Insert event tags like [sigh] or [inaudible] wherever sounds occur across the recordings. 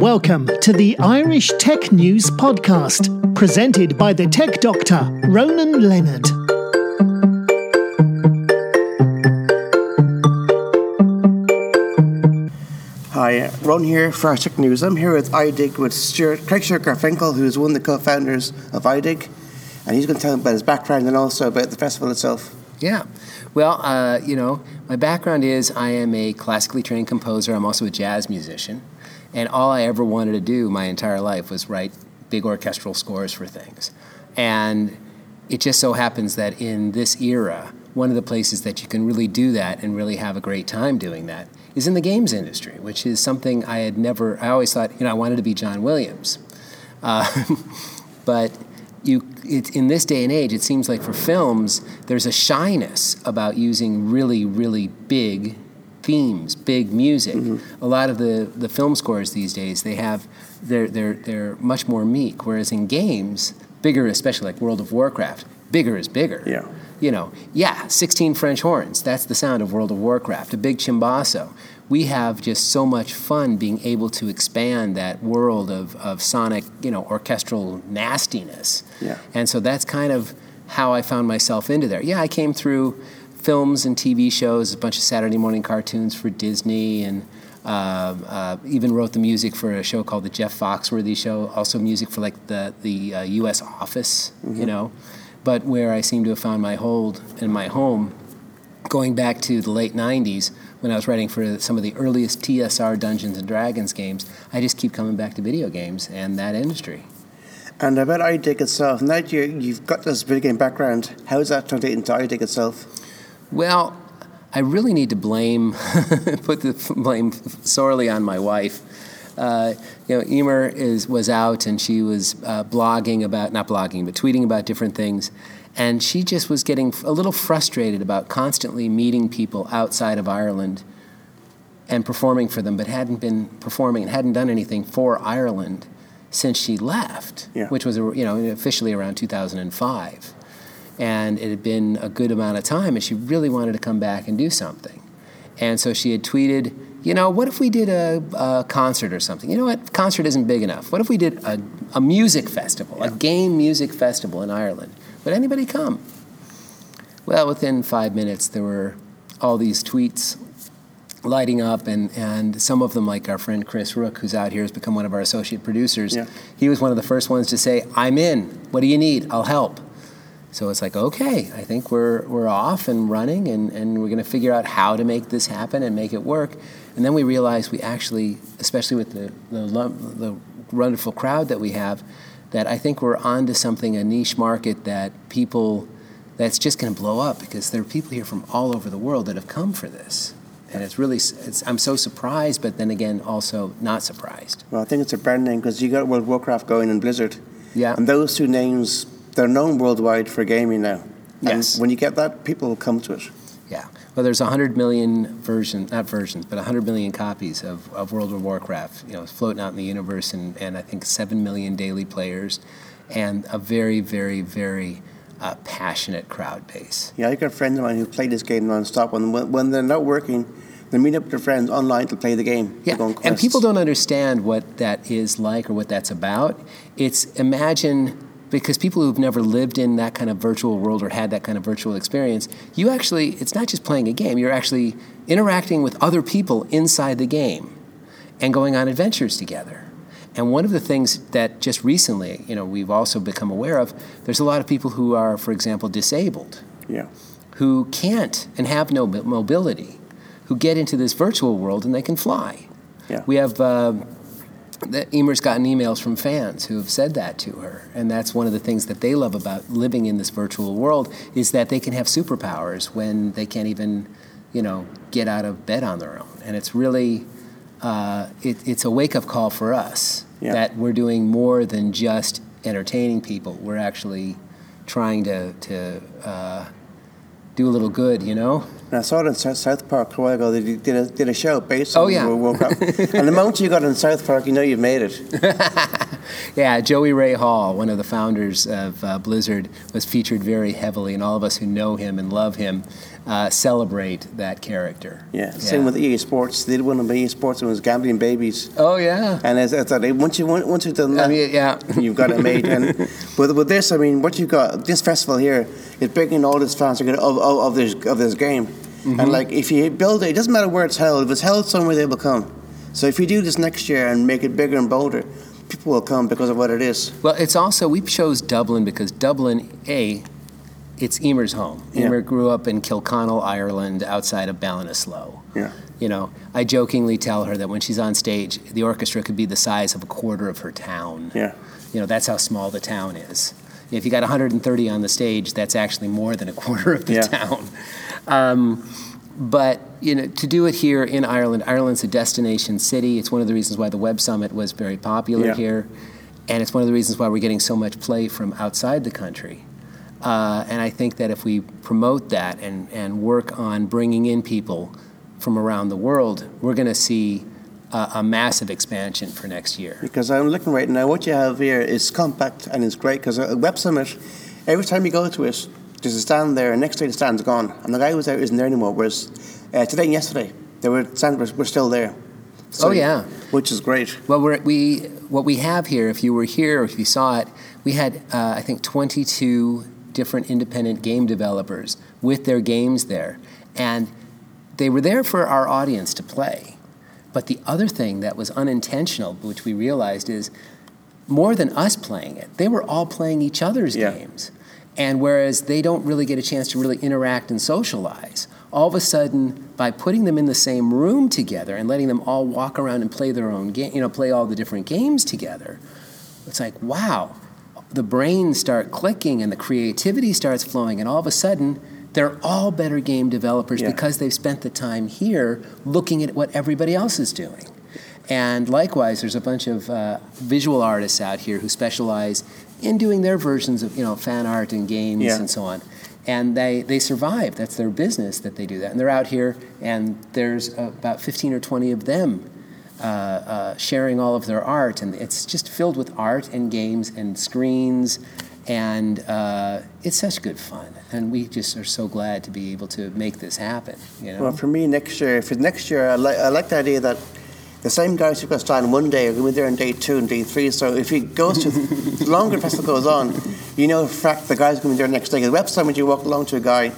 Welcome to the Irish Tech News Podcast, presented by the tech doctor, Ronan Leonard. Hi, uh, Ron here for Irish Tech News. I'm here with iDig with Stuart, Craig Stuart Garfinkle, who is one of the co-founders of iDig, and he's going to tell us about his background and also about the festival itself. Yeah. Well, uh, you know, my background is I am a classically trained composer. I'm also a jazz musician. And all I ever wanted to do my entire life was write big orchestral scores for things. And it just so happens that in this era, one of the places that you can really do that and really have a great time doing that is in the games industry, which is something I had never, I always thought, you know, I wanted to be John Williams. [laughs] Uh, but you, it, in this day and age, it seems like for films, there's a shyness about using really, really big themes, big music. Mm-hmm. A lot of the, the film scores these days, they have, they're, they're, they're much more meek, whereas in games, bigger, especially like World of Warcraft, bigger is bigger. Yeah. You know, yeah, 16 French horns, that's the sound of World of Warcraft, a big cimbasso. We have just so much fun being able to expand that world of, of sonic, you know, orchestral nastiness. Yeah. And so that's kind of how I found myself into there. Yeah, I came through films and TV shows, a bunch of Saturday morning cartoons for Disney, and uh, uh, even wrote the music for a show called the Jeff Foxworthy Show. Also, music for like the the uh, U.S. Office, mm-hmm. you know. But where I seem to have found my hold and my home, going back to the late '90s when I was writing for some of the earliest TSR Dungeons and Dragons games, I just keep coming back to video games and that industry. And about iDig itself, now you, you've got this video game background, how has that turned into iDig itself? Well, I really need to blame, [laughs] put the blame sorely on my wife. Uh, you know, Eimear is was out and she was uh, blogging about not blogging but tweeting about different things, and she just was getting a little frustrated about constantly meeting people outside of Ireland and performing for them, but hadn't been performing and hadn't done anything for Ireland since she left, yeah. which was you know officially around 2005 and it had been a good amount of time, and she really wanted to come back and do something. And so she had tweeted, you know, what if we did a, a concert or something? You know what? Concert isn't big enough. What if we did a, a music festival, yeah. a game music festival in Ireland? Would anybody come? Well, within five minutes, there were all these tweets lighting up, and, and some of them, like our friend Chris Rook, who's out here, has become one of our associate producers. Yeah. He was one of the first ones to say, I'm in. What do you need? I'll help. So it's like, okay, I think we're, we're off and running, and, and we're going to figure out how to make this happen and make it work. And then we realize we actually, especially with the, the, the wonderful crowd that we have, that I think we're onto something, a niche market that people, that's just going to blow up because there are people here from all over the world that have come for this. And it's really, it's, I'm so surprised, but then again, also not surprised. Well, I think it's a brand name because you got World Warcraft going and Blizzard. Yeah. And those two names they're known worldwide for gaming now. Yes. And when you get that, people will come to it. Yeah. Well, there's 100 million versions, not versions, but 100 million copies of, of World of Warcraft, you know, floating out in the universe, and, and I think 7 million daily players, and a very, very, very uh, passionate crowd base. Yeah, I got friends of mine who play this game nonstop, when, when they're not working, they meet up with their friends online to play the game. Yeah, and people don't understand what that is like or what that's about. It's imagine because people who've never lived in that kind of virtual world or had that kind of virtual experience, you actually, it's not just playing a game, you're actually interacting with other people inside the game and going on adventures together. And one of the things that just recently, you know, we've also become aware of, there's a lot of people who are, for example, disabled. Yeah. Who can't and have no mobility, who get into this virtual world and they can fly. Yeah. We have uh, that Eimear's gotten emails from fans who have said that to her, and that's one of the things that they love about living in this virtual world is that they can have superpowers when they can't even, you know, get out of bed on their own, and it's really, uh, it, it's a wake up call for us yeah. that we're doing more than just entertaining people. We're actually trying to to uh, do a little good, you know. And I saw it in South Park a while ago. They did a, did a show based oh, on yeah. World Cup. and the moment you got in South Park, you know you've made it. [laughs] yeah, Joey Ray Hall, one of the founders of uh, Blizzard, was featured very heavily, and all of us who know him and love him uh, celebrate that character. Yeah, same with EA Sports. They did one of EA Sports and it was Gambling Babies. Oh yeah. And as I thought, once you once you've done that, I mean, yeah. [laughs] you've got it made. And [laughs] with with this, I mean, what you've got this festival here is bringing all these fans together of, of, of this of this game. Mm-hmm. And like, if you build it, it doesn't matter where it's held. If it's held somewhere, they will come. So if you do this next year and make it bigger and bolder, people will come because of what it is. Well, it's also we chose Dublin because Dublin, a, it's Eimear's home. Yeah. Eimear grew up in Kilconnell, Ireland, outside of Ballinasloe. Yeah. You know, I jokingly tell her that when she's on stage, the orchestra could be the size of a quarter of her town. Yeah. You know, that's how small the town is. If you got 130 on the stage, that's actually more than a quarter of the Yeah. town. Um, but you know, to do it here in Ireland, Ireland's a destination city. It's one of the reasons why the Web Summit was very popular Yeah. here, and it's one of the reasons why we're getting so much play from outside the country. Uh, and I think that if we promote that and, and work on bringing in people from around the world, we're going to see a, a massive expansion for next year. Because I'm looking right now, what you have here is compact and it's great because a Web Summit, every time you go to it, there's a stand there, and next day the stand's gone. And the guy who was there isn't there anymore. Whereas uh, today and yesterday, they were were, still there. Oh, yeah. Which is great. Well, we're, we what we have here, if you were here or if you saw it, we had uh, I think 22 different independent game developers with their games there, and they were there for our audience to play. But the other thing that was unintentional, which we realized, is more than us playing it, they were all playing each other's Yeah. games. And whereas they don't really get a chance to really interact and socialize, all of a sudden, by putting them in the same room together and letting them all walk around and play their own game, you know, play all the different games together, it's like, wow, the brains start clicking and the creativity starts flowing, and all of a sudden, they're all better game developers Yeah. because they've spent the time here looking at what everybody else is doing. And likewise, there's a bunch of uh, visual artists out here who specialize in doing their versions of you know fan art and games Yeah. and so on. And they, they survive. That's their business that they do that. And they're out here, and there's about 15 or 20 of them uh, uh, sharing all of their art. And it's just filled with art and games and screens. And uh, it's such good fun. And we just are so glad to be able to make this happen. You know? Well, for me, next year, it's next year, I like, I like the idea that the same guys who got stand one day are going to be there on day two and day three. So if he goes to, the [laughs] longer the festival goes on, you know, in fact, the guy's going to be there next day. The Web Summit, when you walk along to a guy,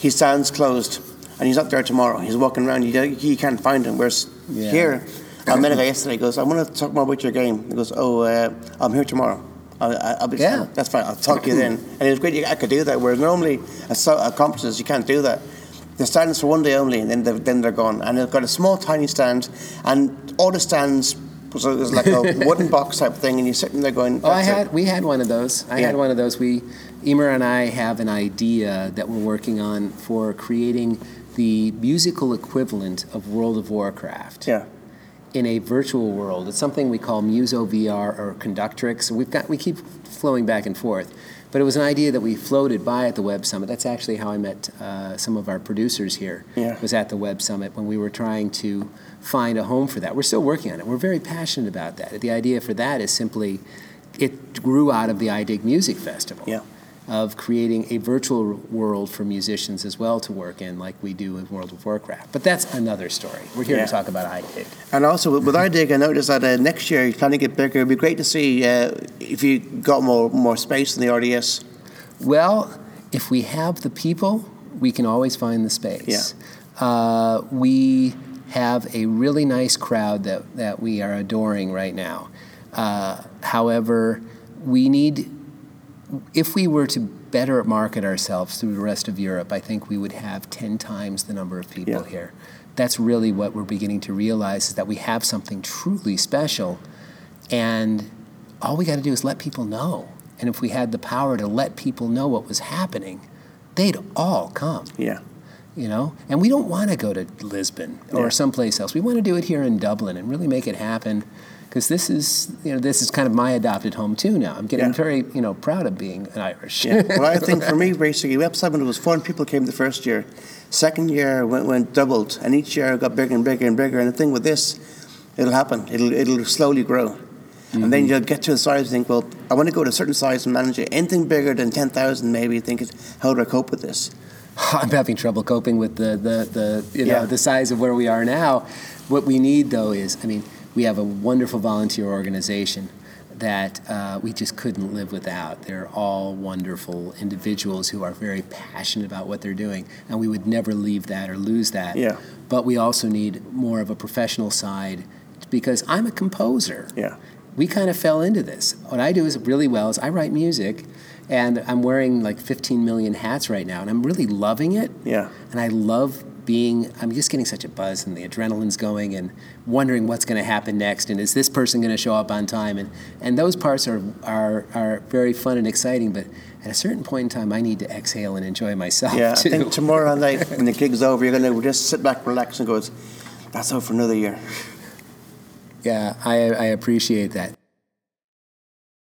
his stand's closed and he's not there tomorrow. He's walking around, you, you can't find him. Whereas Yeah. here, I met a guy yesterday, he goes, I want to talk more about your game. He goes, Oh, uh, I'm here tomorrow. I'll, I'll be Yeah. That's fine. I'll talk to you then. And it was great. I could do that. Whereas normally at, so- at conferences you can't do that. The stands for one day only, and then they're, then they're gone. And they've got a small, tiny stand, and all the stands was, was like a [laughs] wooden box type thing, and you're sitting there going. Oh, I had we had one of those. I Yeah. had one of those. We Eimear and I have an idea that we're working on for creating the musical equivalent of World of Warcraft Yeah. in a virtual world. It's something we call Muso VR or Conductrix. We've got we keep flowing back and forth, but it was an idea that we floated by at the Web Summit. That's actually how I met uh, some of our producers here. Yeah. Was at the Web Summit when we were trying to find a home for that. We're still working on it. We're very passionate about that. The idea for that is simply it grew out of the iDig Music Festival Yeah. Of creating a virtual world for musicians as well to work in, like we do with World of Warcraft. But that's another story. We're here Yeah. to talk about iDig. And also with, iDig, I noticed that uh, next year you're planning to get bigger. It'd be great to see uh, if you got more more space in the RDS. Well, if we have the people, we can always find the space. Uh, we have a really nice crowd that, that we are adoring right now. Uh, however, we need, if we were to better market ourselves through the rest of Europe, I think we would have 10 times the number of people Yeah. here. That's really what we're beginning to realize is that we have something truly special and all we got to do is let people know. And if we had the power to let people know what was happening, they'd all come, Yeah. You know? And we don't want to go to Lisbon or Yeah. someplace else. We want to do it here in Dublin and really make it happen because this is, you know, this is kind of my adopted home too now. I'm getting Yeah. very, you know, proud of being an Irish. Yeah. [laughs] well, I think for me, basically, Web Summit was fun. People came the first year. Second year went, went doubled, and each year got bigger and bigger and bigger. And the thing with this, it'll happen. It'll it'll slowly grow. And then mm-hmm. you'll get to a size and think, well, I want to go to a certain size and manage it. Anything bigger than 10,000, maybe, think, how do I cope with this? [laughs] I'm having trouble coping with the, the, the you know Yeah. the size of where we are now. What we need though is, I mean, we have a wonderful volunteer organization that uh, we just couldn't live without. They're all wonderful individuals who are very passionate about what they're doing, and we would never leave that or lose that. Yeah. But we also need more of a professional side because I'm a composer Yeah. we kind of fell into this. What I do is really well is I write music, and I'm wearing like 15 million hats right now, and I'm really loving it. Yeah. And I love being. I'm just getting such a buzz, and the adrenaline's going, and wondering what's going to happen next, and is this person going to show up on time? And and those parts are are are very fun and exciting, but. At a certain point in time, I need to exhale and enjoy myself Yeah, I think tomorrow night when the gig's over, you're going to just sit back, relax, and go, that's over for another year. yeah, I, I appreciate that.